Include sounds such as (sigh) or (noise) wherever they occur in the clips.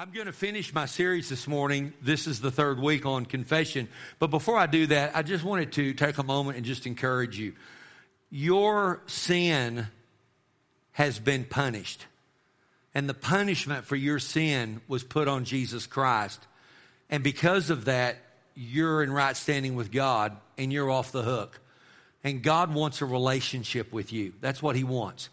I'm going to finish my series this morning. This is the third week on confession. But before I do that, I just wanted to take a moment and just encourage you. Your sin has been punished. And the punishment for your sin was put on Jesus Christ. And because of that, you're in right standing with God and you're off the hook. And God wants a relationship with you. That's what He wants.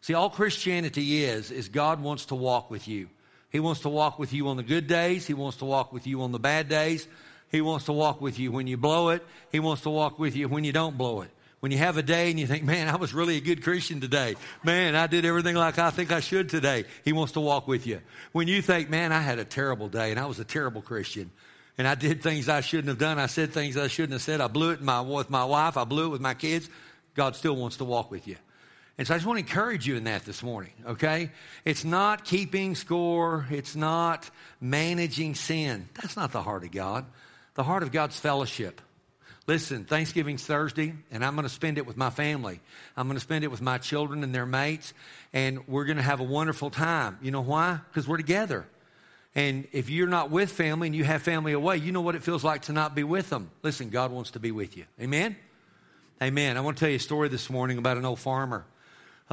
See, all Christianity is, is God wants to walk with you. He wants to walk with you on the good days. He wants to walk with you on the bad days. He wants to walk with you when you blow it. He wants to walk with you when you don't blow it. When you have a day and you think, man, I was really a good Christian today. Man, I did everything like I think I should today. He wants to walk with you. When you think, man, I had a terrible day and I was a terrible Christian and I did things I shouldn't have done. I said things I shouldn't have said. I blew it my, with my wife. I blew it with my kids. God still wants to walk with you. And so I just want to encourage you in that this morning, okay? It's not keeping score, it's not managing sin. That's not the heart of God. The heart of God's fellowship. Listen, Thanksgiving's Thursday, and I'm going to spend it with my family. I'm going to spend it with my children and their mates, and we're going to have a wonderful time. You know why? Because we're together. And if you're not with family and you have family away, you know what it feels like to not be with them. Listen, God wants to be with you. Amen? Amen. I want to tell you a story this morning about an old farmer.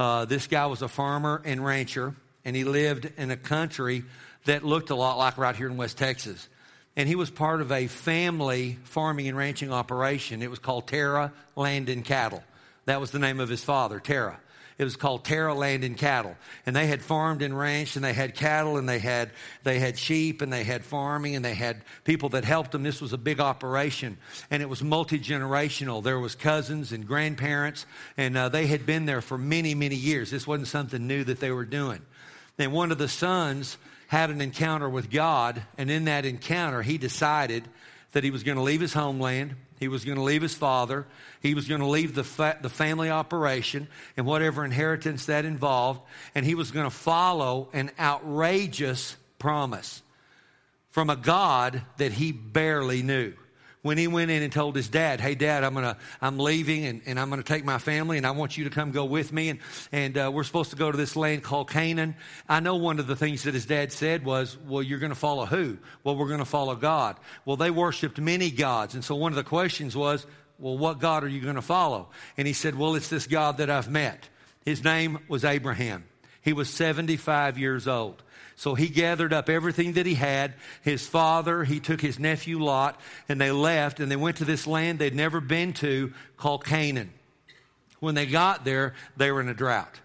Uh, this guy was a farmer and rancher, and he lived in a country that looked a lot like right here in West Texas. And he was part of a family farming and ranching operation. It was called Terah Land and Cattle. That was the name of his father, Terah. It was called Terah Land and Cattle. And they had farmed and ranched and they had cattle and they had, they had sheep and they had farming and they had people that helped them. This was a big operation and it was multi-generational. There was cousins and grandparents and uh, they had been there for many, many years. This wasn't something new that they were doing. And one of the sons had an encounter with God and in that encounter he decided that he was going to leave his homeland he was going to leave his father. He was going to leave the, fa- the family operation and whatever inheritance that involved. And he was going to follow an outrageous promise from a God that he barely knew when he went in and told his dad, "Hey, Dad, I'm gonna I'm leaving and, and I'm gonna take my family and I want you to come go with me and and uh, we're supposed to go to this land called Canaan." I know one of the things that his dad said was, "Well, you're gonna follow who?" Well, we're gonna follow God. Well, they worshipped many gods, and so one of the questions was, "Well, what God are you gonna follow?" And he said, "Well, it's this God that I've met." His name was Abraham. He was 75 years old. So he gathered up everything that he had. His father, he took his nephew Lot, and they left and they went to this land they'd never been to called Canaan. When they got there, they were in a drought.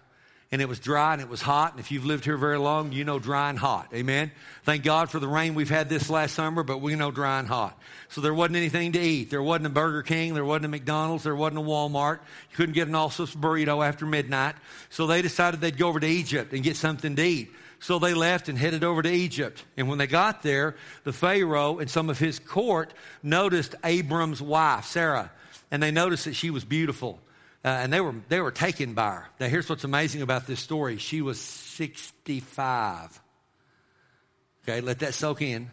And it was dry and it was hot. And if you've lived here very long, you know dry and hot. Amen. Thank God for the rain we've had this last summer, but we know dry and hot. So there wasn't anything to eat. There wasn't a Burger King. There wasn't a McDonald's. There wasn't a Walmart. You couldn't get an Allsup's burrito after midnight. So they decided they'd go over to Egypt and get something to eat. So they left and headed over to Egypt. And when they got there, the Pharaoh and some of his court noticed Abram's wife, Sarah, and they noticed that she was beautiful. Uh, and they were, they were taken by her. Now, here's what's amazing about this story she was 65. Okay, let that soak in.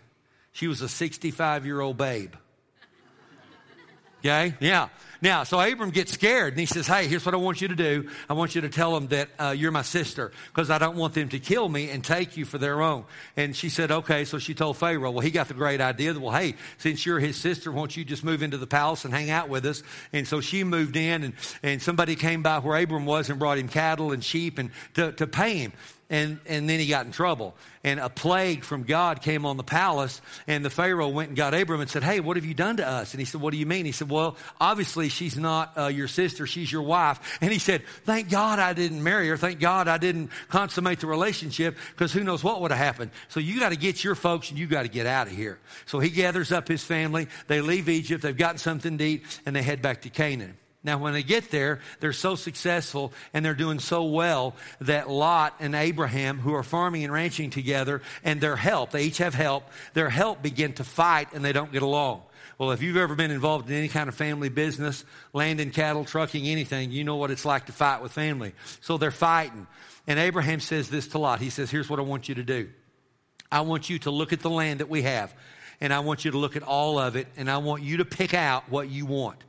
She was a 65 year old babe. Okay? Yeah. Now, so Abram gets scared and he says, Hey, here's what I want you to do. I want you to tell them that uh, you're my sister because I don't want them to kill me and take you for their own. And she said, Okay. So she told Pharaoh, Well, he got the great idea that, well, hey, since you're his sister, won't you just move into the palace and hang out with us? And so she moved in and, and somebody came by where Abram was and brought him cattle and sheep and to, to pay him and, and then he got in trouble. And a plague from God came on the palace, and the Pharaoh went and got Abram and said, Hey, what have you done to us? And he said, What do you mean? He said, Well, obviously she's not uh, your sister, she's your wife. And he said, Thank God I didn't marry her. Thank God I didn't consummate the relationship, because who knows what would have happened. So you got to get your folks and you got to get out of here. So he gathers up his family. They leave Egypt, they've gotten something to eat, and they head back to Canaan. Now, when they get there, they're so successful and they're doing so well that Lot and Abraham, who are farming and ranching together, and their help, they each have help, their help begin to fight and they don't get along. Well, if you've ever been involved in any kind of family business, land and cattle, trucking, anything, you know what it's like to fight with family. So they're fighting. And Abraham says this to Lot. He says, Here's what I want you to do. I want you to look at the land that we have, and I want you to look at all of it, and I want you to pick out what you want.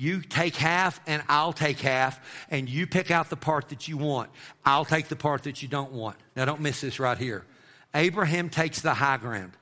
You take half and I'll take half, and you pick out the part that you want. I'll take the part that you don't want. Now, don't miss this right here. Abraham takes the high ground.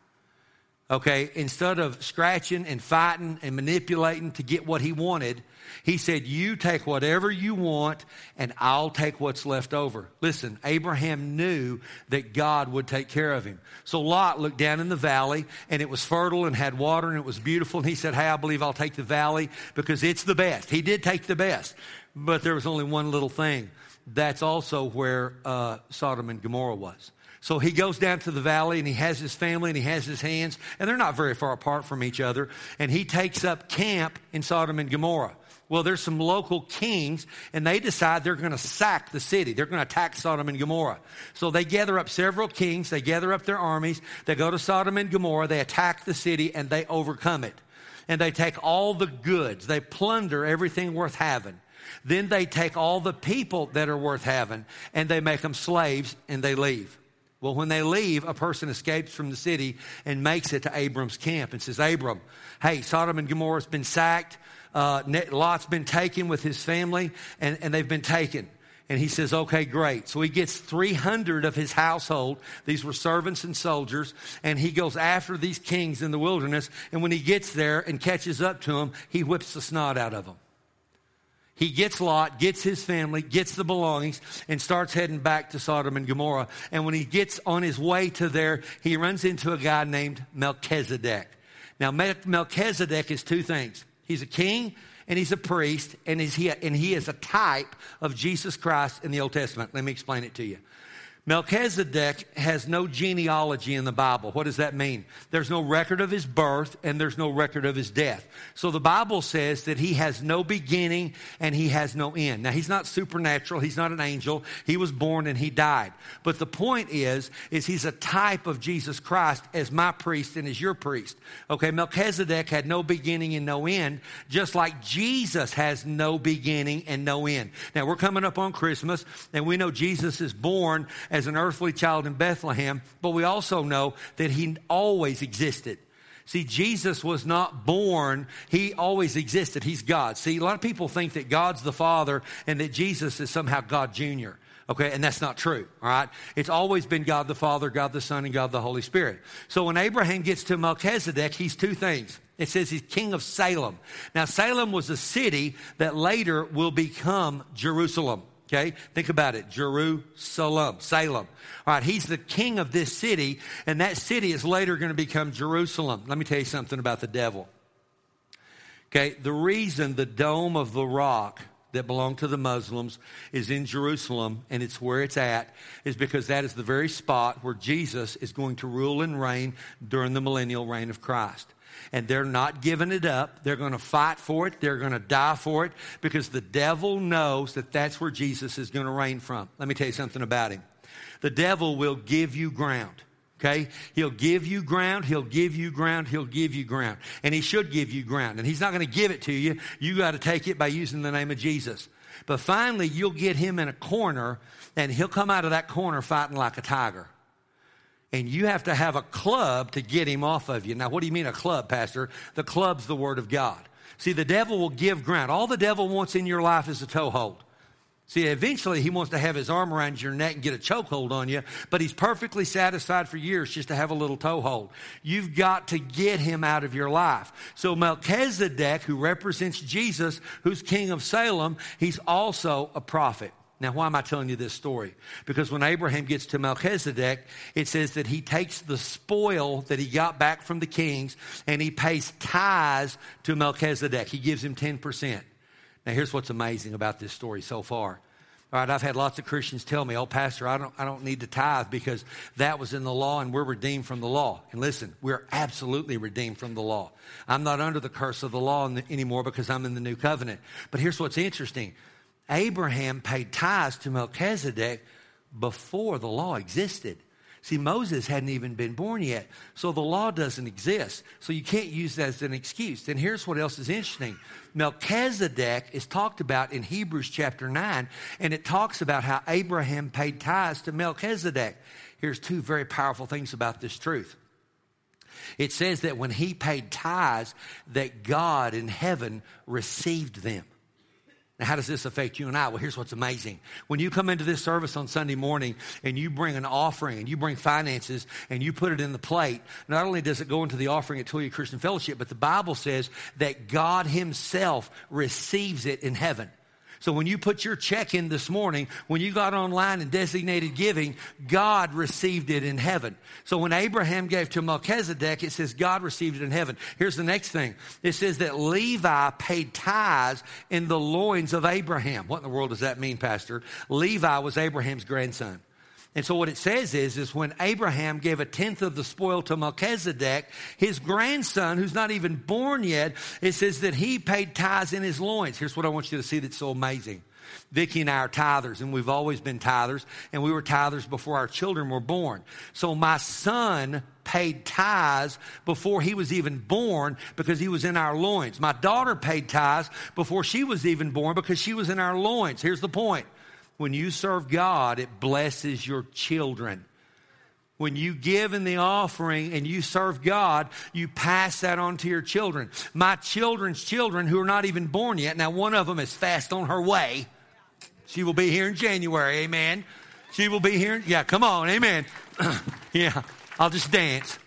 Okay, instead of scratching and fighting and manipulating to get what he wanted, he said, You take whatever you want, and I'll take what's left over. Listen, Abraham knew that God would take care of him. So Lot looked down in the valley, and it was fertile and had water, and it was beautiful. And he said, Hey, I believe I'll take the valley because it's the best. He did take the best, but there was only one little thing. That's also where uh, Sodom and Gomorrah was. So he goes down to the valley and he has his family and he has his hands, and they're not very far apart from each other. And he takes up camp in Sodom and Gomorrah. Well, there's some local kings, and they decide they're going to sack the city. They're going to attack Sodom and Gomorrah. So they gather up several kings, they gather up their armies, they go to Sodom and Gomorrah, they attack the city, and they overcome it. And they take all the goods, they plunder everything worth having. Then they take all the people that are worth having, and they make them slaves, and they leave. Well, when they leave, a person escapes from the city and makes it to Abram's camp and says, Abram, hey, Sodom and Gomorrah's been sacked. Uh, Lot's been taken with his family, and, and they've been taken. And he says, okay, great. So he gets 300 of his household. These were servants and soldiers. And he goes after these kings in the wilderness. And when he gets there and catches up to them, he whips the snot out of them. He gets Lot, gets his family, gets the belongings, and starts heading back to Sodom and Gomorrah. And when he gets on his way to there, he runs into a guy named Melchizedek. Now, Melchizedek is two things. He's a king and he's a priest, and, he, and he is a type of Jesus Christ in the Old Testament. Let me explain it to you. Melchizedek has no genealogy in the Bible. What does that mean? There's no record of his birth and there's no record of his death. So the Bible says that he has no beginning and he has no end. Now he's not supernatural. He's not an angel. He was born and he died. But the point is, is he's a type of Jesus Christ as my priest and as your priest. Okay, Melchizedek had no beginning and no end, just like Jesus has no beginning and no end. Now we're coming up on Christmas and we know Jesus is born as an earthly child in Bethlehem, but we also know that he always existed. See, Jesus was not born, he always existed. He's God. See, a lot of people think that God's the Father and that Jesus is somehow God Jr. Okay, and that's not true, all right? It's always been God the Father, God the Son, and God the Holy Spirit. So when Abraham gets to Melchizedek, he's two things. It says he's king of Salem. Now, Salem was a city that later will become Jerusalem. Okay, think about it. Jerusalem, Salem. All right, he's the king of this city, and that city is later going to become Jerusalem. Let me tell you something about the devil. Okay, the reason the dome of the rock that belonged to the Muslims is in Jerusalem and it's where it's at is because that is the very spot where Jesus is going to rule and reign during the millennial reign of Christ and they're not giving it up. They're going to fight for it. They're going to die for it because the devil knows that that's where Jesus is going to reign from. Let me tell you something about him. The devil will give you ground. Okay? He'll give you ground, he'll give you ground, he'll give you ground. And he should give you ground. And he's not going to give it to you. You got to take it by using the name of Jesus. But finally, you'll get him in a corner, and he'll come out of that corner fighting like a tiger and you have to have a club to get him off of you. Now, what do you mean a club, Pastor? The club's the Word of God. See, the devil will give ground. All the devil wants in your life is a toehold. See, eventually he wants to have his arm around your neck and get a chokehold on you, but he's perfectly satisfied for years just to have a little toehold. You've got to get him out of your life. So Melchizedek, who represents Jesus, who's king of Salem, he's also a prophet. Now, why am I telling you this story? Because when Abraham gets to Melchizedek, it says that he takes the spoil that he got back from the kings and he pays tithes to Melchizedek. He gives him 10%. Now, here's what's amazing about this story so far. All right, I've had lots of Christians tell me, oh, Pastor, I don't, I don't need to tithe because that was in the law and we're redeemed from the law. And listen, we're absolutely redeemed from the law. I'm not under the curse of the law anymore because I'm in the new covenant. But here's what's interesting Abraham paid tithes to Melchizedek before the law existed. See, Moses hadn't even been born yet, so the law doesn't exist. So you can't use that as an excuse. And here's what else is interesting Melchizedek is talked about in Hebrews chapter 9, and it talks about how Abraham paid tithes to Melchizedek. Here's two very powerful things about this truth. It says that when he paid tithes, that God in heaven received them. Now, how does this affect you and I? Well, here's what's amazing. When you come into this service on Sunday morning and you bring an offering and you bring finances and you put it in the plate, not only does it go into the offering at Tulia Christian Fellowship, but the Bible says that God Himself receives it in heaven. So when you put your check in this morning, when you got online and designated giving, God received it in heaven. So when Abraham gave to Melchizedek, it says God received it in heaven. Here's the next thing. It says that Levi paid tithes in the loins of Abraham. What in the world does that mean, Pastor? Levi was Abraham's grandson. And so what it says is, is when Abraham gave a tenth of the spoil to Melchizedek, his grandson, who's not even born yet, it says that he paid tithes in his loins. Here's what I want you to see that's so amazing. Vicki and I are tithers, and we've always been tithers, and we were tithers before our children were born. So my son paid tithes before he was even born because he was in our loins. My daughter paid tithes before she was even born because she was in our loins. Here's the point when you serve God, it blesses your children. When you give in the offering and you serve God, you pass that on to your children. My children's children who are not even born yet, now one of them is fast on her way. She will be here in January, amen. She will be here, yeah, come on, amen. (clears throat) yeah, I'll just dance.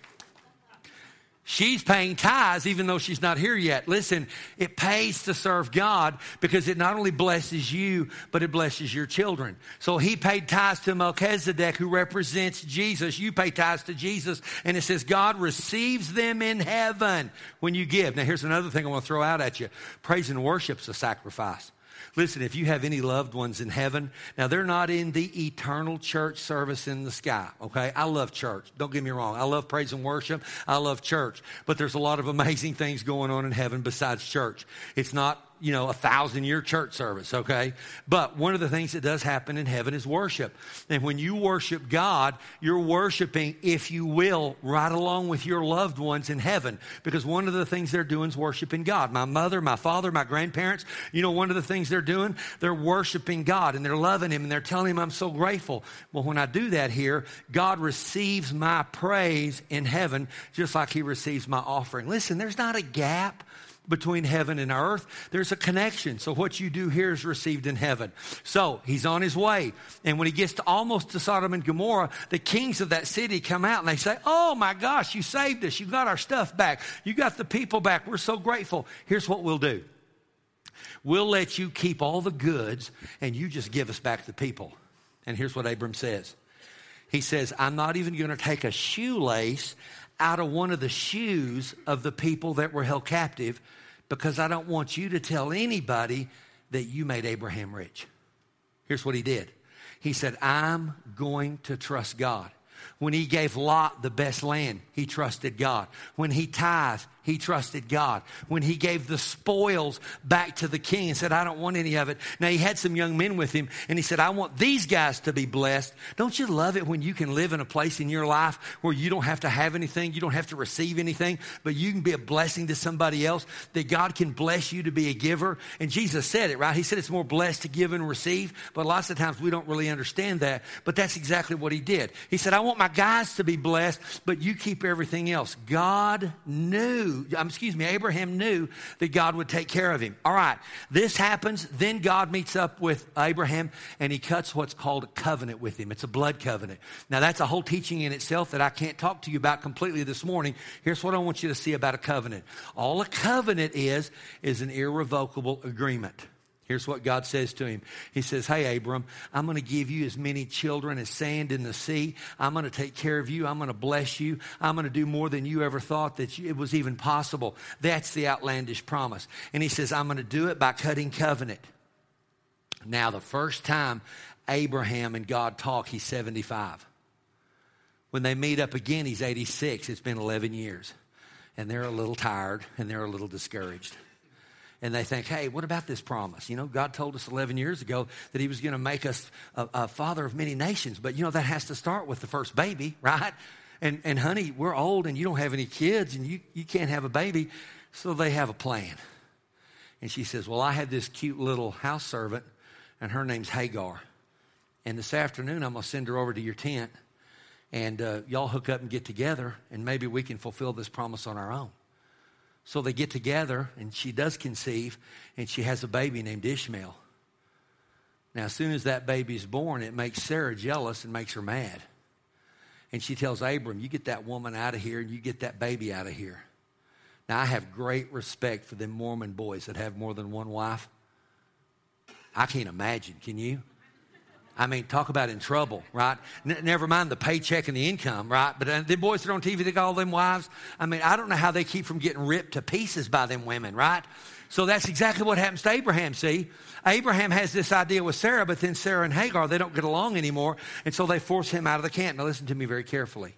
She's paying tithes even though she's not here yet. Listen, it pays to serve God because it not only blesses you, but it blesses your children. So he paid tithes to Melchizedek, who represents Jesus. You pay tithes to Jesus. And it says God receives them in heaven when you give. Now, here's another thing I want to throw out at you praise and worship's a sacrifice. Listen, if you have any loved ones in heaven, now they're not in the eternal church service in the sky, okay? I love church. Don't get me wrong. I love praise and worship. I love church. But there's a lot of amazing things going on in heaven besides church. It's not you know, a thousand year church service, okay? But one of the things that does happen in heaven is worship. And when you worship God, you're worshiping, if you will, right along with your loved ones in heaven. Because one of the things they're doing is worshiping God. My mother, my father, my grandparents, you know, one of the things they're doing, they're worshiping God and they're loving Him and they're telling Him, I'm so grateful. Well, when I do that here, God receives my praise in heaven just like He receives my offering. Listen, there's not a gap between heaven and earth. There's a connection. So what you do here is received in heaven. So he's on his way. And when he gets to almost to Sodom and Gomorrah, the kings of that city come out and they say, Oh my gosh, you saved us. You got our stuff back. You got the people back. We're so grateful. Here's what we'll do. We'll let you keep all the goods and you just give us back the people. And here's what Abram says. He says, I'm not even going to take a shoelace out of one of the shoes of the people that were held captive because I don't want you to tell anybody that you made Abraham rich. Here's what he did He said, I'm going to trust God. When he gave Lot the best land, he trusted God. When he tithed, he trusted God. When he gave the spoils back to the king and said, I don't want any of it. Now he had some young men with him and he said, I want these guys to be blessed. Don't you love it when you can live in a place in your life where you don't have to have anything, you don't have to receive anything, but you can be a blessing to somebody else, that God can bless you to be a giver? And Jesus said it, right? He said it's more blessed to give and receive, but lots of times we don't really understand that. But that's exactly what he did. He said, I want my guys to be blessed, but you keep everything else. God knew um, excuse me, Abraham knew that God would take care of him. All right, this happens. Then God meets up with Abraham and he cuts what's called a covenant with him. It's a blood covenant. Now, that's a whole teaching in itself that I can't talk to you about completely this morning. Here's what I want you to see about a covenant all a covenant is, is an irrevocable agreement. Here's what God says to him. He says, Hey, Abram, I'm going to give you as many children as sand in the sea. I'm going to take care of you. I'm going to bless you. I'm going to do more than you ever thought that it was even possible. That's the outlandish promise. And he says, I'm going to do it by cutting covenant. Now, the first time Abraham and God talk, he's 75. When they meet up again, he's 86. It's been 11 years. And they're a little tired and they're a little discouraged and they think, hey, what about this promise? You know, God told us 11 years ago that He was going to make us a, a, father of many nations, but you know, that has to start with the first baby, (laughs) right? And, and honey, we're old and you don't have any kids and you, you can't have a baby. So they have a plan. And she says, well, I have this cute little house servant and her name's Hagar. And this afternoon, I'm going to send her over to your tent and uh, y'all hook up and get together and maybe we can fulfill this promise on our own. So they get together, and she does conceive, and she has a baby named Ishmael. Now, as soon as that baby's born, it makes Sarah jealous and makes her mad. And she tells Abram, You get that woman out of here and you get that baby out of here. Now, I have great respect for them Mormon boys that have more than one wife. I can't imagine, can you? I mean, talk about in trouble, right? N- never mind the paycheck and the income, right? But uh, the boys that are on TV, they got all them wives. I mean, I don't know how they keep from getting ripped to pieces by them women, right? So that's exactly what happens to Abraham, see? Abraham has this idea with Sarah, but then Sarah and Hagar, they don't get along anymore, and so they force him out of the camp. Now, listen to me very carefully.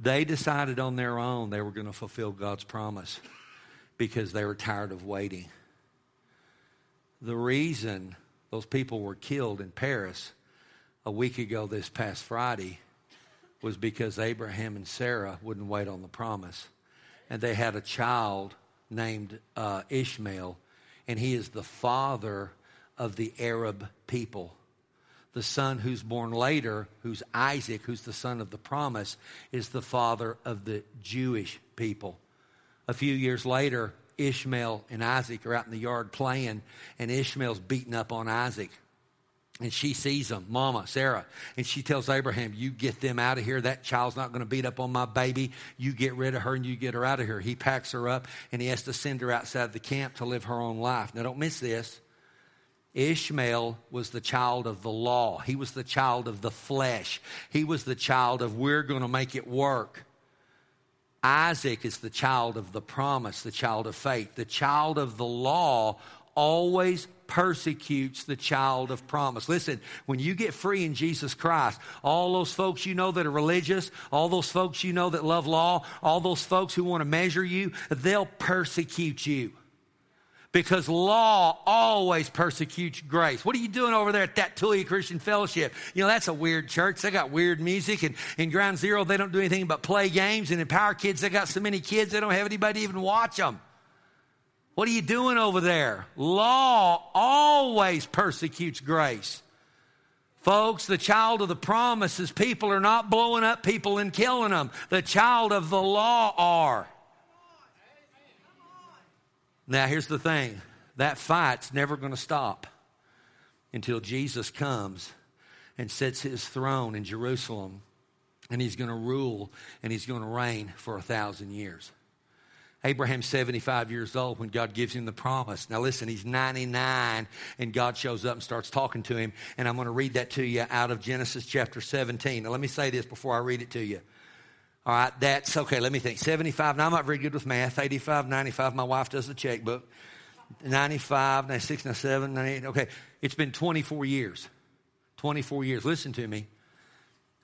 They decided on their own they were going to fulfill God's promise because they were tired of waiting. The reason those people were killed in Paris a week ago this past Friday was because Abraham and Sarah wouldn't wait on the promise. And they had a child named uh, Ishmael, and he is the father of the Arab people. The son who's born later, who's Isaac, who's the son of the promise, is the father of the Jewish people. A few years later, Ishmael and Isaac are out in the yard playing, and Ishmael's beating up on Isaac. And she sees them, Mama, Sarah. And she tells Abraham, You get them out of here. That child's not going to beat up on my baby. You get rid of her and you get her out of here. He packs her up and he has to send her outside the camp to live her own life. Now, don't miss this. Ishmael was the child of the law, he was the child of the flesh, he was the child of we're going to make it work. Isaac is the child of the promise, the child of faith. The child of the law always persecutes the child of promise. Listen, when you get free in Jesus Christ, all those folks you know that are religious, all those folks you know that love law, all those folks who want to measure you, they'll persecute you because law always persecutes grace. What are you doing over there at that Tulia Christian Fellowship? You know, that's a weird church. They got weird music. And in Ground Zero, they don't do anything but play games. And in Power Kids, they got so many kids, they don't have anybody even watch them. What are you doing over there? Law always persecutes grace. Folks, the child of the promises, people are not blowing up people and killing them. The child of the law are. Now, here's the thing that fight's never going to stop until Jesus comes and sets his throne in Jerusalem and he's going to rule and he's going to reign for a thousand years. Abraham's 75 years old when God gives him the promise. Now, listen, he's 99, and God shows up and starts talking to him. And I'm going to read that to you out of Genesis chapter 17. Now, let me say this before I read it to you. All right, that's okay. Let me think. 75. Now, I'm not very good with math. 85, 95. My wife does the checkbook. 95, 96, 97, 98. Okay, it's been 24 years. 24 years. Listen to me.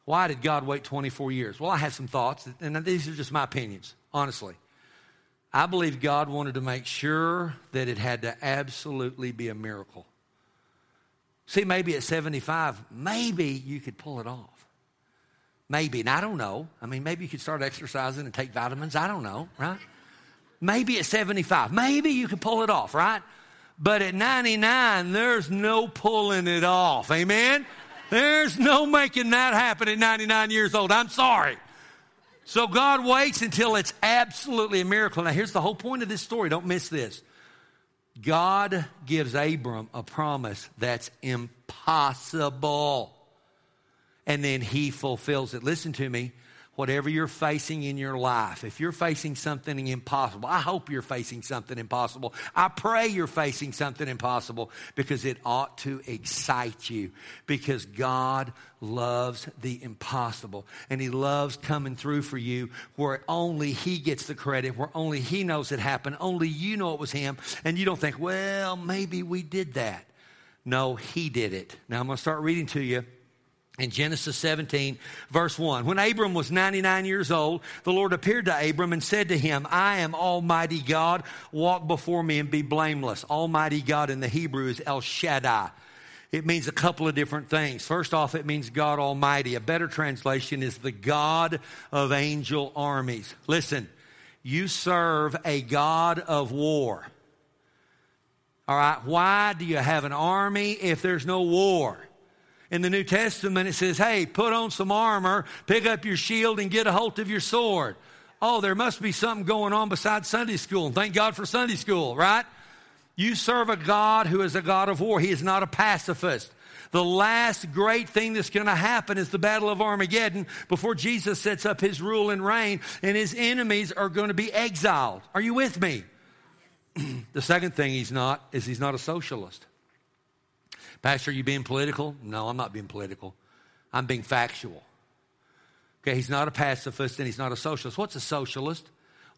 Why did God wait 24 years? Well, I have some thoughts, and these are just my opinions, honestly. I believe God wanted to make sure that it had to absolutely be a miracle. See, maybe at 75, maybe you could pull it off. Maybe. And I don't know. I mean, maybe you could start exercising and take vitamins. I don't know, right? Maybe at 75. Maybe you could pull it off, right? But at 99, there's no pulling it off. Amen? There's no making that happen at 99 years old. I'm sorry. So God waits until it's absolutely a miracle. Now, here's the whole point of this story. Don't miss this. God gives Abram a promise that's impossible and then He fulfills it. Listen to me. Whatever you're facing in your life, if you're facing something impossible, I hope you're facing something impossible. I pray you're facing something impossible because it ought to excite you because God loves the impossible and He loves coming through for you where only He gets the credit, where only He knows it happened, only you know it was Him, and you don't think, well, maybe we did that. No, He did it. Now I'm going to start reading to you in Genesis 17, verse 1. When Abram was 99 years old, the Lord appeared to Abram and said to him, I am Almighty God. Walk before me and be blameless. Almighty God in the Hebrew is El Shaddai. It means a couple of different things. First off, it means God Almighty. A better translation is the God of angel armies. Listen, you serve a God of war. All right, why do you have an army if there's no war? In the New Testament, it says, hey, put on some armor, pick up your shield, and get a hold of your sword. Oh, there must be something going on besides Sunday school. And thank God for Sunday school, right? You serve a God who is a God of war. He is not a pacifist. The last great thing that's going to happen is the Battle of Armageddon before Jesus sets up his rule and reign, and his enemies are going to be exiled. Are you with me? (clears throat) the second thing he's not is he's not a socialist. Pastor, are you being political? No, I'm not being political. I'm being factual. Okay, he's not a pacifist and he's not a socialist. What's a socialist?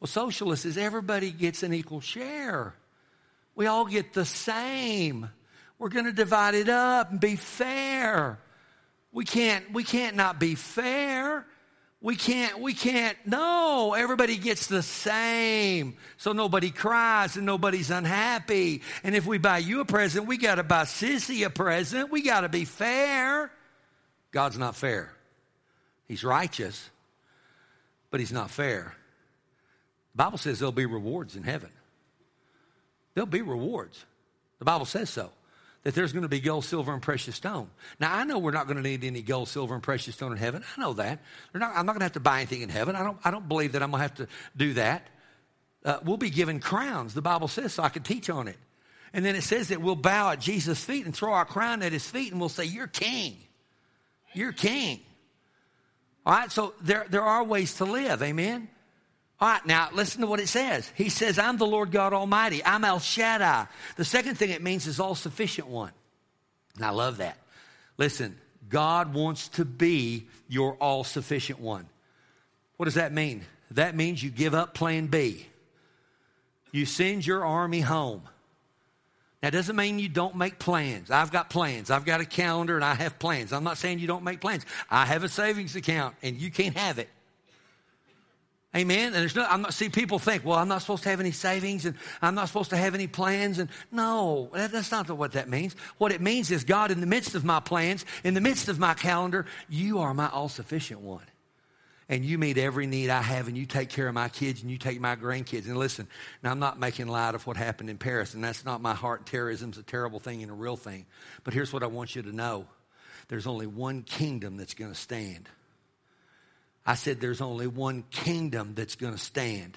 Well, socialist is everybody gets an equal share. We all get the same. We're going to divide it up and be fair. We can't we can't not be fair. We can't, we can't, no, everybody gets the same. So nobody cries and nobody's unhappy. And if we buy you a present, we got to buy Sissy a present. We got to be fair. God's not fair. He's righteous, but he's not fair. The Bible says there'll be rewards in heaven. There'll be rewards. The Bible says so that there's going to be gold, silver, and precious stone. Now, I know we're not going to need any gold, silver, and precious stone in heaven. I know that. Not, I'm not going to have to buy anything in heaven. I don't, I don't believe that I'm going to have to do that. Uh, we'll be given crowns, the Bible says, so I can teach on it. And then it says that we'll bow at Jesus' feet and throw our crown at his feet and we'll say, You're king. You're king. All right, so there, there are ways to live. Amen. All right, now listen to what it says. He says, I'm the Lord God Almighty. I'm El Shaddai. The second thing it means is all sufficient one. And I love that. Listen, God wants to be your all sufficient one. What does that mean? That means you give up plan B. You send your army home. That doesn't mean you don't make plans. I've got plans. I've got a calendar and I have plans. I'm not saying you don't make plans. I have a savings account and you can't have it. Amen. And there's no, I'm not, see, people think, well, I'm not supposed to have any savings and I'm not supposed to have any plans. And no, that, that's not what that means. What it means is, God, in the midst of my plans, in the midst of my calendar, you are my all sufficient one. And you meet every need I have, and you take care of my kids, and you take my grandkids. And listen, now I'm not making light of what happened in Paris, and that's not my heart. Terrorism's a terrible thing and a real thing. But here's what I want you to know there's only one kingdom that's going to stand. I said there's only one kingdom that's going to stand.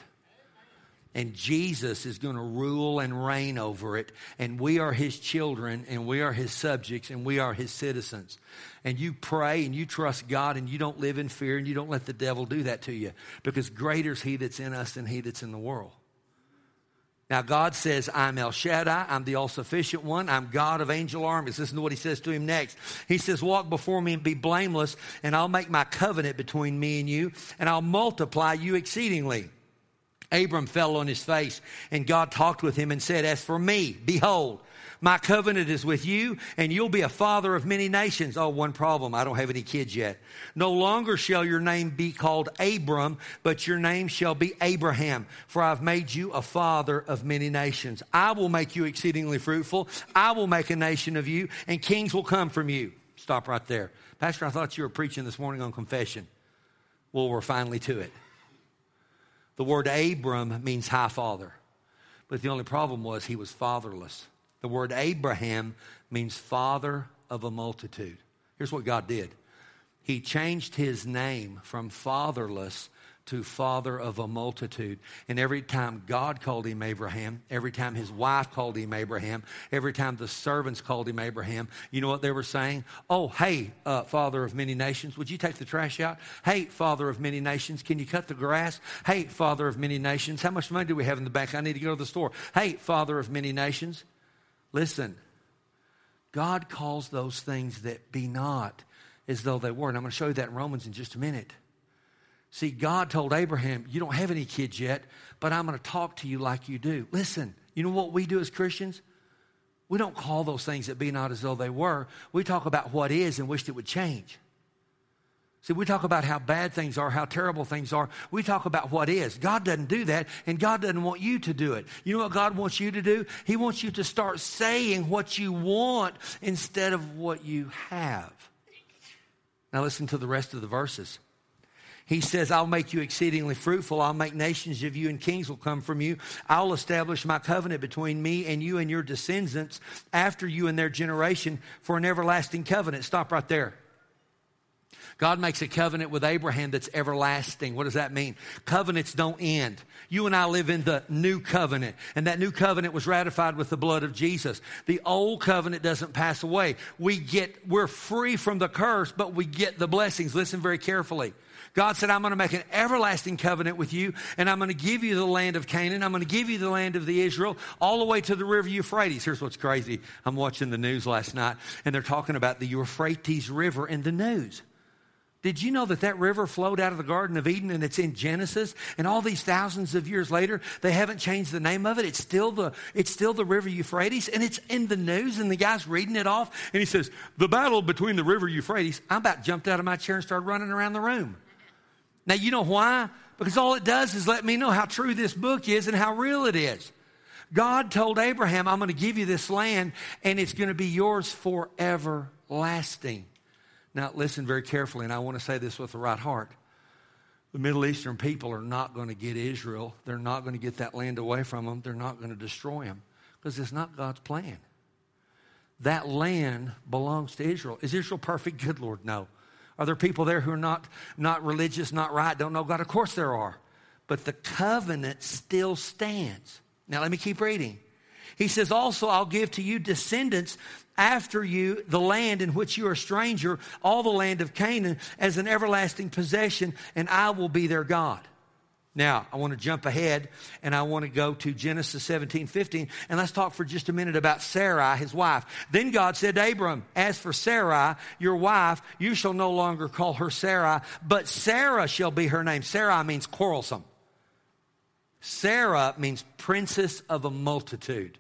And Jesus is going to rule and reign over it. And we are his children, and we are his subjects, and we are his citizens. And you pray and you trust God, and you don't live in fear, and you don't let the devil do that to you. Because greater is he that's in us than he that's in the world. Now, God says, I'm El Shaddai. I'm the all sufficient one. I'm God of angel armies. Listen to what he says to him next. He says, Walk before me and be blameless, and I'll make my covenant between me and you, and I'll multiply you exceedingly. Abram fell on his face, and God talked with him and said, As for me, behold, my covenant is with you, and you'll be a father of many nations. Oh, one problem. I don't have any kids yet. No longer shall your name be called Abram, but your name shall be Abraham, for I've made you a father of many nations. I will make you exceedingly fruitful. I will make a nation of you, and kings will come from you. Stop right there. Pastor, I thought you were preaching this morning on confession. Well, we're finally to it. The word Abram means high father. But the only problem was he was fatherless. The word Abraham means father of a multitude. Here's what God did He changed his name from fatherless to father of a multitude. And every time God called him Abraham, every time his wife called him Abraham, every time the servants called him Abraham, you know what they were saying? Oh, hey, uh, father of many nations, would you take the trash out? Hey, father of many nations, can you cut the grass? Hey, father of many nations, how much money do we have in the bank? I need to go to the store. Hey, father of many nations. Listen, God calls those things that be not as though they were. And I'm going to show you that in Romans in just a minute. See, God told Abraham, You don't have any kids yet, but I'm going to talk to you like you do. Listen, you know what we do as Christians? We don't call those things that be not as though they were. We talk about what is and wish it would change. See, we talk about how bad things are, how terrible things are. We talk about what is. God doesn't do that, and God doesn't want you to do it. You know what God wants you to do? He wants you to start saying what you want instead of what you have. Now, listen to the rest of the verses. He says, I'll make you exceedingly fruitful. I'll make nations of you, and kings will come from you. I'll establish my covenant between me and you and your descendants after you and their generation for an everlasting covenant. Stop right there. God makes a covenant with Abraham that's everlasting. What does that mean? Covenants don't end. You and I live in the new covenant, and that new covenant was ratified with the blood of Jesus. The old covenant doesn't pass away. We get, we're free from the curse, but we get the blessings. Listen very carefully. God said, I'm going to make an everlasting covenant with you, and I'm going to give you the land of Canaan. I'm going to give you the land of the Israel, all the way to the river Euphrates. Here's what's crazy. I'm watching the news last night, and they're talking about the Euphrates River in the news. Did you know that that river flowed out of the Garden of Eden and it's in Genesis? And all these thousands of years later, they haven't changed the name of it. It's still the, it's still the river Euphrates and it's in the news and the guy's reading it off and he says, the battle between the river Euphrates, I about jumped out of my chair and started running around the room. Now, you know why? Because all it does is let me know how true this book is and how real it is. God told Abraham, I'm going to give you this land and it's going to be yours forever lasting. Now, listen very carefully, and I want to say this with the right heart. The Middle Eastern people are not going to get Israel. They're not going to get that land away from them. They're not going to destroy them because it's not God's plan. That land belongs to Israel. Is Israel perfect? Good Lord, no. Are there people there who are not, not religious, not right, don't know God? Of course there are. But the covenant still stands. Now let me keep reading. He says, Also, I'll give to you descendants after you the land in which you are a stranger, all the land of Canaan, as an everlasting possession, and I will be their God. Now, I want to jump ahead and I want to go to Genesis 17, 15, and let's talk for just a minute about Sarai, his wife. Then God said to Abram, As for Sarai, your wife, you shall no longer call her Sarai, but Sarah shall be her name. Sarai means quarrelsome. Sarah means princess of a multitude.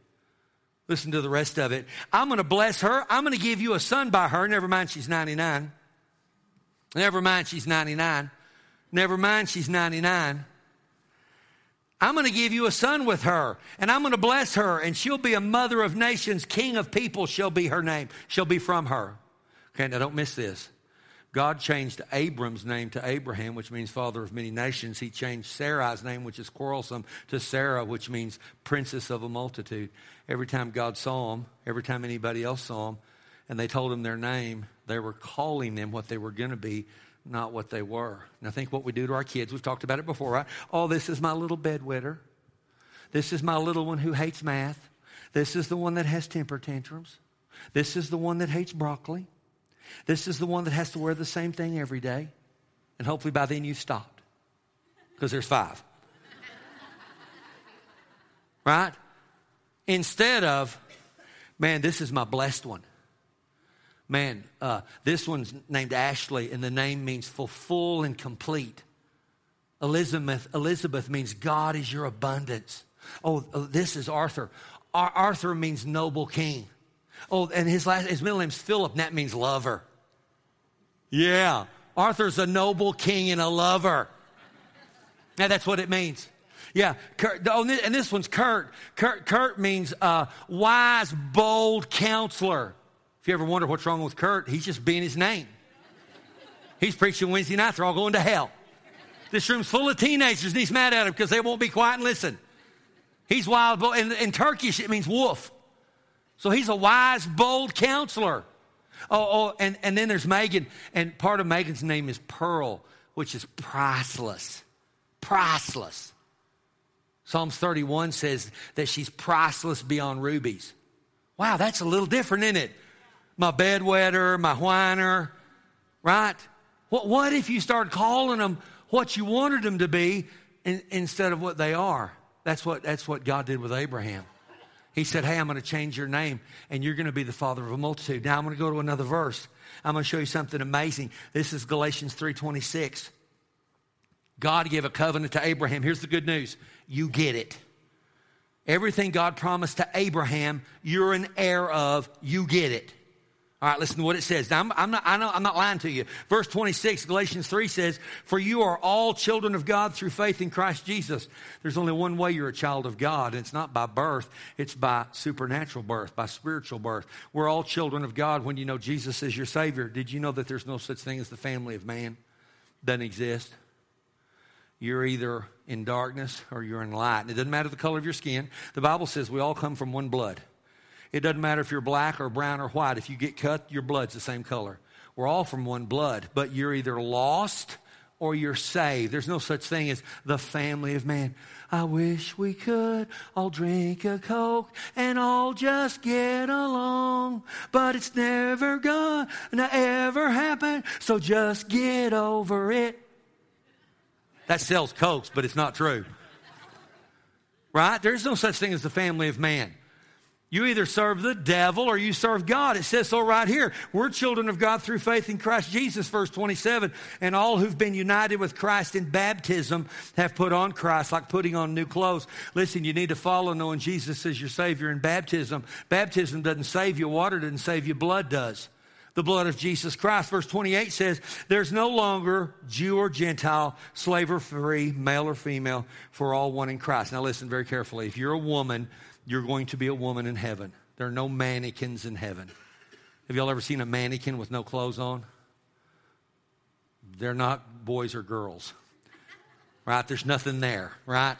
Listen to the rest of it. I'm going to bless her. I'm going to give you a son by her. Never mind, she's 99. Never mind, she's 99. Never mind, she's 99. I'm going to give you a son with her, and I'm going to bless her, and she'll be a mother of nations, king of people shall be her name. She'll be from her. Okay, now don't miss this. God changed Abram's name to Abraham, which means father of many nations. He changed Sarai's name, which is quarrelsome, to Sarah, which means princess of a multitude. Every time God saw them, every time anybody else saw them, and they told him their name, they were calling them what they were going to be, not what they were. Now, think what we do to our kids. We've talked about it before, right? Oh, this is my little bedwetter. This is my little one who hates math. This is the one that has temper tantrums. This is the one that hates broccoli. This is the one that has to wear the same thing every day. And hopefully by then you've stopped because there's five. (laughs) right? Instead of, man, this is my blessed one. Man, uh, this one's named Ashley, and the name means full, full and complete. Elizabeth, Elizabeth means God is your abundance. Oh, oh this is Arthur. Ar- Arthur means noble king. Oh, and his last his middle name's Philip, and that means lover. Yeah. Arthur's a noble king and a lover. Now that's what it means. Yeah, Kurt, oh, and this one's Kurt. Kurt, Kurt means uh, wise, bold counselor. If you ever wonder what's wrong with Kurt, he's just being his name. He's preaching Wednesday night, they're all going to hell. This room's full of teenagers, and he's mad at them because they won't be quiet and listen. He's wild, bold. In, in Turkish, it means wolf. So he's a wise, bold counselor. Oh, oh and, and then there's Megan, and part of Megan's name is Pearl, which is priceless. Priceless. Psalms 31 says that she's priceless beyond rubies. Wow, that's a little different, isn't it? My bedwetter, my whiner, right? What, what if you start calling them what you wanted them to be in, instead of what they are? That's what, that's what God did with Abraham. He said, Hey, I'm going to change your name and you're going to be the father of a multitude. Now I'm going to go to another verse. I'm going to show you something amazing. This is Galatians 3:26. God gave a covenant to Abraham. Here's the good news. You get it. Everything God promised to Abraham, you're an heir of, you get it. All right, listen to what it says. Now, I'm, I'm, not, I know, I'm not lying to you. Verse 26, Galatians 3 says, For you are all children of God through faith in Christ Jesus. There's only one way you're a child of God, and it's not by birth, it's by supernatural birth, by spiritual birth. We're all children of God when you know Jesus is your Savior. Did you know that there's no such thing as the family of man? Doesn't exist. You're either in darkness or you're in light. And it doesn't matter the color of your skin. The Bible says we all come from one blood. It doesn't matter if you're black or brown or white. If you get cut, your blood's the same color. We're all from one blood, but you're either lost or you're saved. There's no such thing as the family of man. I wish we could all drink a Coke and all just get along, but it's never gonna ever happen, so just get over it. That sells Cokes, but it's not true. Right? There's no such thing as the family of man. You either serve the devil or you serve God. It says so right here. We're children of God through faith in Christ Jesus, verse 27. And all who've been united with Christ in baptism have put on Christ, like putting on new clothes. Listen, you need to follow knowing Jesus is your Savior in baptism. Baptism doesn't save you, water doesn't save you, blood does. The blood of Jesus Christ. Verse 28 says, There's no longer Jew or Gentile, slave or free, male or female, for all one in Christ. Now listen very carefully. If you're a woman, you're going to be a woman in heaven. There are no mannequins in heaven. Have y'all ever seen a mannequin with no clothes on? They're not boys or girls, right? There's nothing there, right?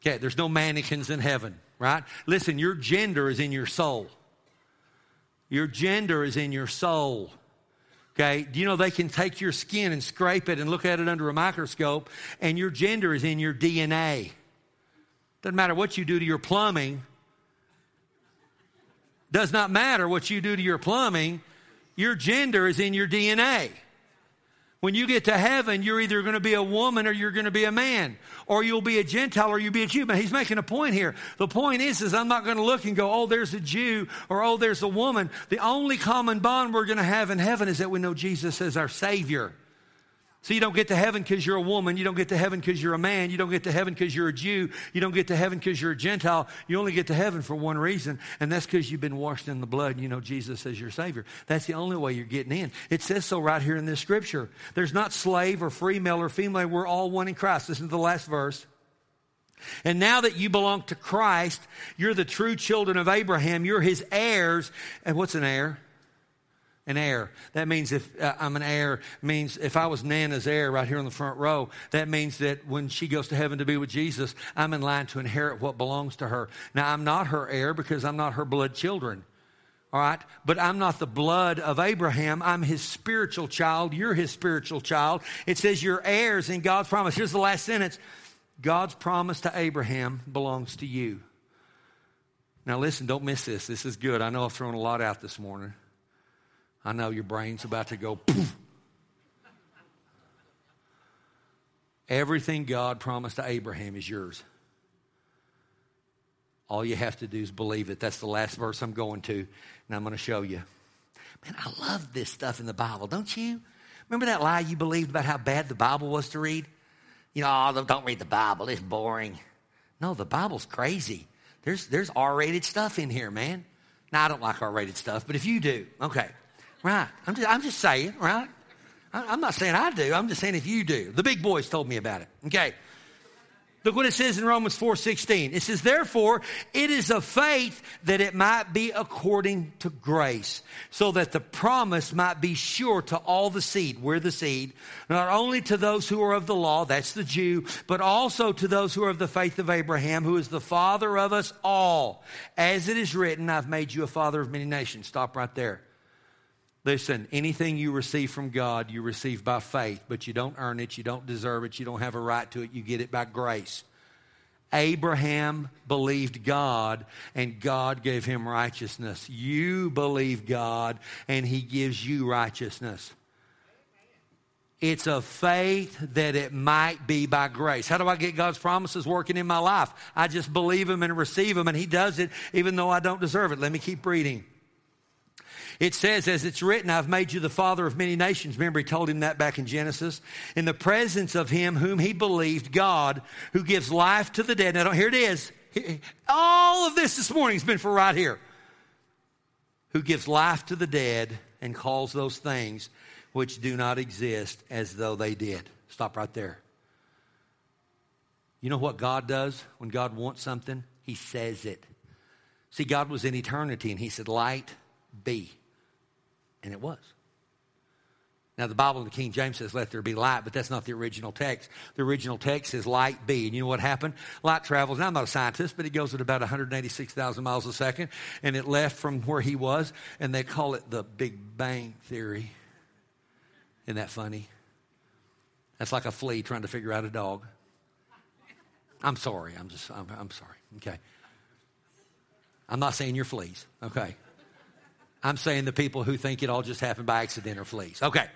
Okay, there's no mannequins in heaven, right? Listen, your gender is in your soul. Your gender is in your soul. Okay, do you know they can take your skin and scrape it and look at it under a microscope, and your gender is in your DNA. Doesn't matter what you do to your plumbing. Does not matter what you do to your plumbing. Your gender is in your DNA. When you get to heaven, you're either going to be a woman or you're going to be a man, or you'll be a Gentile or you'll be a Jew. But he's making a point here. The point is, is I'm not going to look and go, oh, there's a Jew or oh, there's a woman. The only common bond we're going to have in heaven is that we know Jesus as our Savior. So you don't get to heaven because you're a woman. You don't get to heaven because you're a man. You don't get to heaven because you're a Jew. You don't get to heaven because you're a Gentile. You only get to heaven for one reason, and that's because you've been washed in the blood and you know Jesus as your Savior. That's the only way you're getting in. It says so right here in this scripture. There's not slave or free, male or female. We're all one in Christ. Listen to the last verse. And now that you belong to Christ, you're the true children of Abraham. You're his heirs. And what's an heir? An heir. That means if uh, I'm an heir, means if I was Nana's heir right here on the front row, that means that when she goes to heaven to be with Jesus, I'm in line to inherit what belongs to her. Now, I'm not her heir because I'm not her blood children. All right? But I'm not the blood of Abraham. I'm his spiritual child. You're his spiritual child. It says you're heirs in God's promise. Here's the last sentence God's promise to Abraham belongs to you. Now, listen, don't miss this. This is good. I know I've thrown a lot out this morning. I know your brain's about to go poof. Everything God promised to Abraham is yours. All you have to do is believe it. That's the last verse I'm going to, and I'm going to show you. Man, I love this stuff in the Bible, don't you? Remember that lie you believed about how bad the Bible was to read? You know, oh, don't read the Bible, it's boring. No, the Bible's crazy. There's, there's R rated stuff in here, man. Now, I don't like R rated stuff, but if you do, okay. Right. I'm just, I'm just saying, right? I'm not saying I do. I'm just saying if you do. The big boys told me about it. Okay. Look what it says in Romans 4:16. It says, "Therefore, it is of faith that it might be according to grace, so that the promise might be sure to all the seed, we're the seed, not only to those who are of the law, that's the Jew, but also to those who are of the faith of Abraham, who is the father of us all. As it is written, I've made you a father of many nations." Stop right there. Listen, anything you receive from God, you receive by faith, but you don't earn it, you don't deserve it, you don't have a right to it, you get it by grace. Abraham believed God and God gave him righteousness. You believe God and he gives you righteousness. It's a faith that it might be by grace. How do I get God's promises working in my life? I just believe Him and receive Him, and He does it even though I don't deserve it. Let me keep reading. It says, as it's written, I've made you the father of many nations. Remember, he told him that back in Genesis. In the presence of him whom he believed, God, who gives life to the dead. Now, here it is. All of this this morning has been for right here. Who gives life to the dead and calls those things which do not exist as though they did. Stop right there. You know what God does when God wants something? He says it. See, God was in eternity and He said, Light be. And it was. Now, the Bible in the King James says, let there be light, but that's not the original text. The original text says, light be. And you know what happened? Light travels, now I'm not a scientist, but it goes at about 186,000 miles a second, and it left from where he was, and they call it the Big Bang Theory. Isn't that funny? That's like a flea trying to figure out a dog. I'm sorry. I'm just, I'm, I'm sorry. Okay. I'm not saying you're fleas. Okay. I'm saying the people who think it all just happened by accident or fleas. Okay.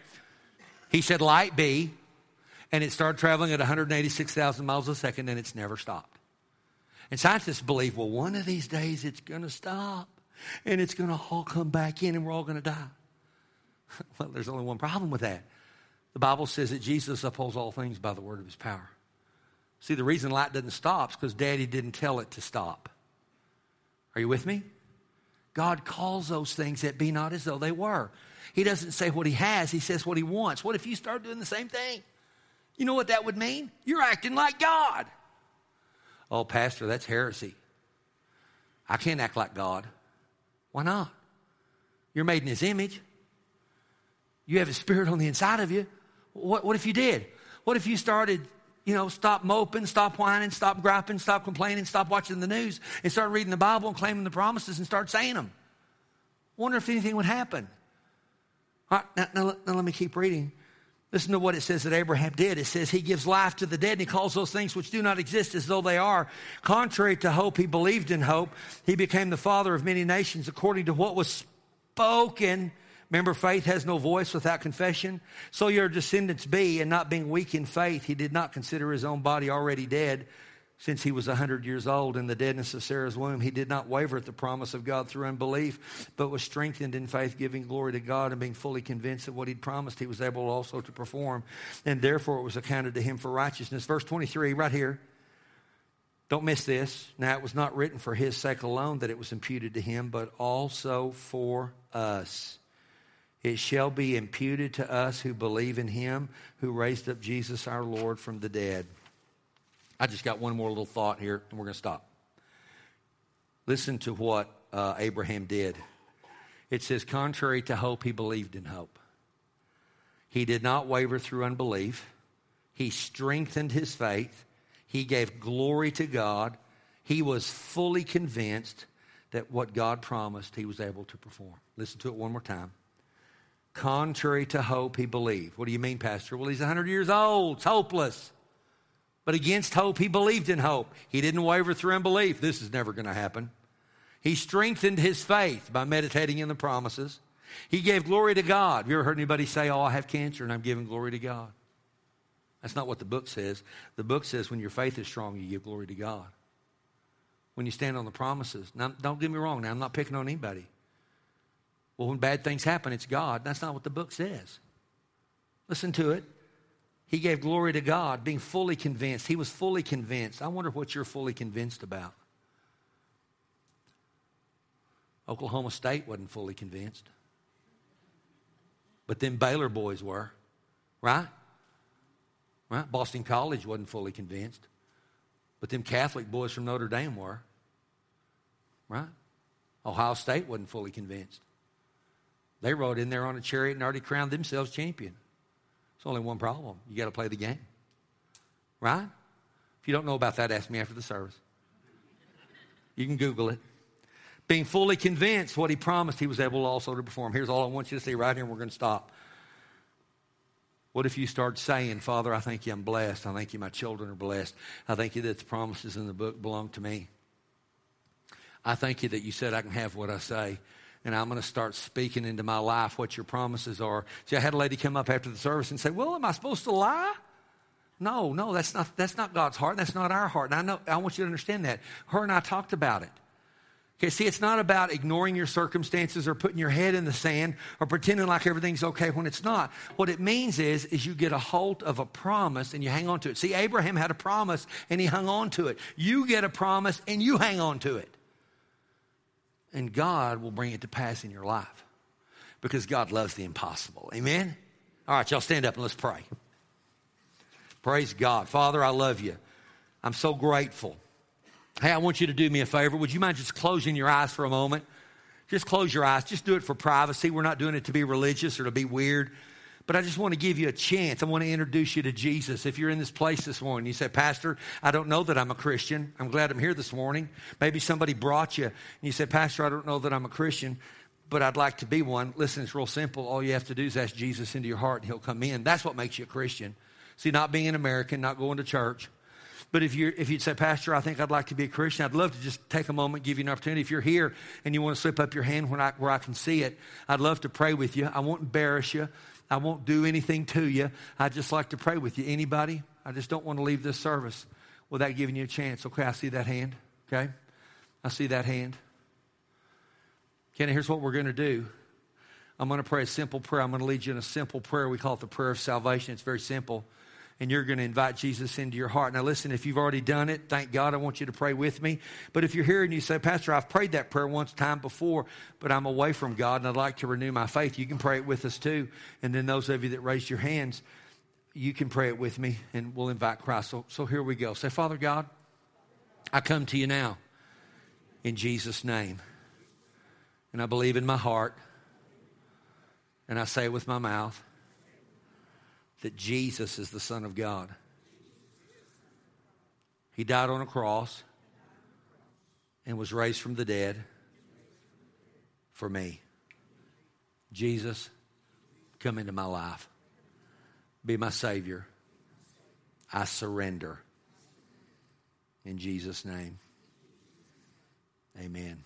He said, light be, and it started traveling at 186,000 miles a second, and it's never stopped. And scientists believe, well, one of these days it's going to stop, and it's going to all come back in, and we're all going to die. (laughs) well, there's only one problem with that. The Bible says that Jesus upholds all things by the word of his power. See, the reason light doesn't stop is because daddy didn't tell it to stop. Are you with me? God calls those things that be not as though they were. He doesn't say what he has, he says what he wants. What if you start doing the same thing? You know what that would mean? You're acting like God. Oh, Pastor, that's heresy. I can't act like God. Why not? You're made in his image. You have a spirit on the inside of you. What, what if you did? What if you started, you know, stop moping, stop whining, stop griping, stop complaining, stop watching the news, and start reading the Bible and claiming the promises and start saying them? Wonder if anything would happen. All right, now, now, now let me keep reading. Listen to what it says that Abraham did. It says he gives life to the dead and he calls those things which do not exist as though they are. Contrary to hope, he believed in hope. He became the father of many nations according to what was spoken Remember, faith has no voice without confession. So your descendants be, and not being weak in faith, he did not consider his own body already dead since he was a 100 years old in the deadness of Sarah's womb. He did not waver at the promise of God through unbelief, but was strengthened in faith, giving glory to God and being fully convinced that what he'd promised he was able also to perform. And therefore it was accounted to him for righteousness. Verse 23, right here. Don't miss this. Now, it was not written for his sake alone that it was imputed to him, but also for us. It shall be imputed to us who believe in him who raised up Jesus our Lord from the dead. I just got one more little thought here, and we're going to stop. Listen to what uh, Abraham did. It says, contrary to hope, he believed in hope. He did not waver through unbelief. He strengthened his faith. He gave glory to God. He was fully convinced that what God promised, he was able to perform. Listen to it one more time. Contrary to hope, he believed. What do you mean, Pastor? Well, he's 100 years old. It's hopeless. But against hope, he believed in hope. He didn't waver through unbelief. This is never going to happen. He strengthened his faith by meditating in the promises. He gave glory to God. Have you ever heard anybody say, Oh, I have cancer and I'm giving glory to God? That's not what the book says. The book says when your faith is strong, you give glory to God. When you stand on the promises. Now, don't get me wrong, now I'm not picking on anybody. Well, when bad things happen, it's God. That's not what the book says. Listen to it. He gave glory to God, being fully convinced. He was fully convinced. I wonder what you're fully convinced about. Oklahoma State wasn't fully convinced. But then Baylor boys were, right? Right? Boston College wasn't fully convinced. But them Catholic boys from Notre Dame were. Right? Ohio State wasn't fully convinced. They rode in there on a chariot and already crowned themselves champion. It's only one problem. You got to play the game. Right? If you don't know about that, ask me after the service. You can Google it. Being fully convinced what he promised, he was able also to perform. Here's all I want you to see right here, and we're going to stop. What if you start saying, Father, I thank you I'm blessed. I thank you my children are blessed. I thank you that the promises in the book belong to me. I thank you that you said I can have what I say and I'm going to start speaking into my life what your promises are. See, I had a lady come up after the service and say, Well, am I supposed to lie? No, no, that's not, that's not God's heart. That's not our heart. And I, know, I want you to understand that. Her and I talked about it. Okay, see, it's not about ignoring your circumstances or putting your head in the sand or pretending like everything's okay when it's not. What it means is, is you get a hold of a promise and you hang on to it. See, Abraham had a promise and he hung on to it. You get a promise and you hang on to it and God will bring it to pass in your life because God loves the impossible. Amen? All right, y'all stand up and let's pray. Praise God. Father, I love you. I'm so grateful. Hey, I want you to do me a favor. Would you mind just closing your eyes for a moment? Just close your eyes. Just do it for privacy. We're not doing it to be religious or to be weird. But I just want to give you a chance. I want to introduce you to Jesus. If you're in this place this morning, you say, Pastor, I don't know that I'm a Christian. I'm glad I'm here this morning. Maybe somebody brought you and you say, Pastor, I don't know that I'm a Christian. but I'd like to be one. Listen, it's real simple. All you have to do is ask Jesus into your heart and he'll come in. That's what makes you a Christian. See, not being an American, not going to church. But if, you if you'd say, Pastor, I think I'd like to be a Christian, I'd love to just take a moment, give you an opportunity. If you're here and you want to slip up your hand where I, where I can see it, I'd love to pray with you. I won't embarrass you. I won't do anything to you. I'd just like to pray with you. Anybody? I just don't want to leave this service without giving you a chance. Okay, I see that hand. Okay? I see that hand. Kenny, here's what we're going to do. I'm going to pray a simple prayer. I'm going to lead you in a simple prayer. We call it the prayer of salvation. It's very simple. And you're going to invite Jesus into your heart. Now, listen, if you've already done it, thank God. I want you to pray with me. But if you're here and you say, Pastor, I've prayed that prayer once time before, but I'm away from God and I'd like to renew my faith, you can pray it with us too. And then those of you that raised your hands, you can pray it with me and we'll invite Christ. So, so here we go. Say, Father God, I come to you now in Jesus' name. And I believe in my heart, and I say it with my mouth that Jesus is the Son of God. He died on a cross and was raised from the dead for me. Jesus, come into my life. Be my Savior. I surrender. In Jesus' name, amen.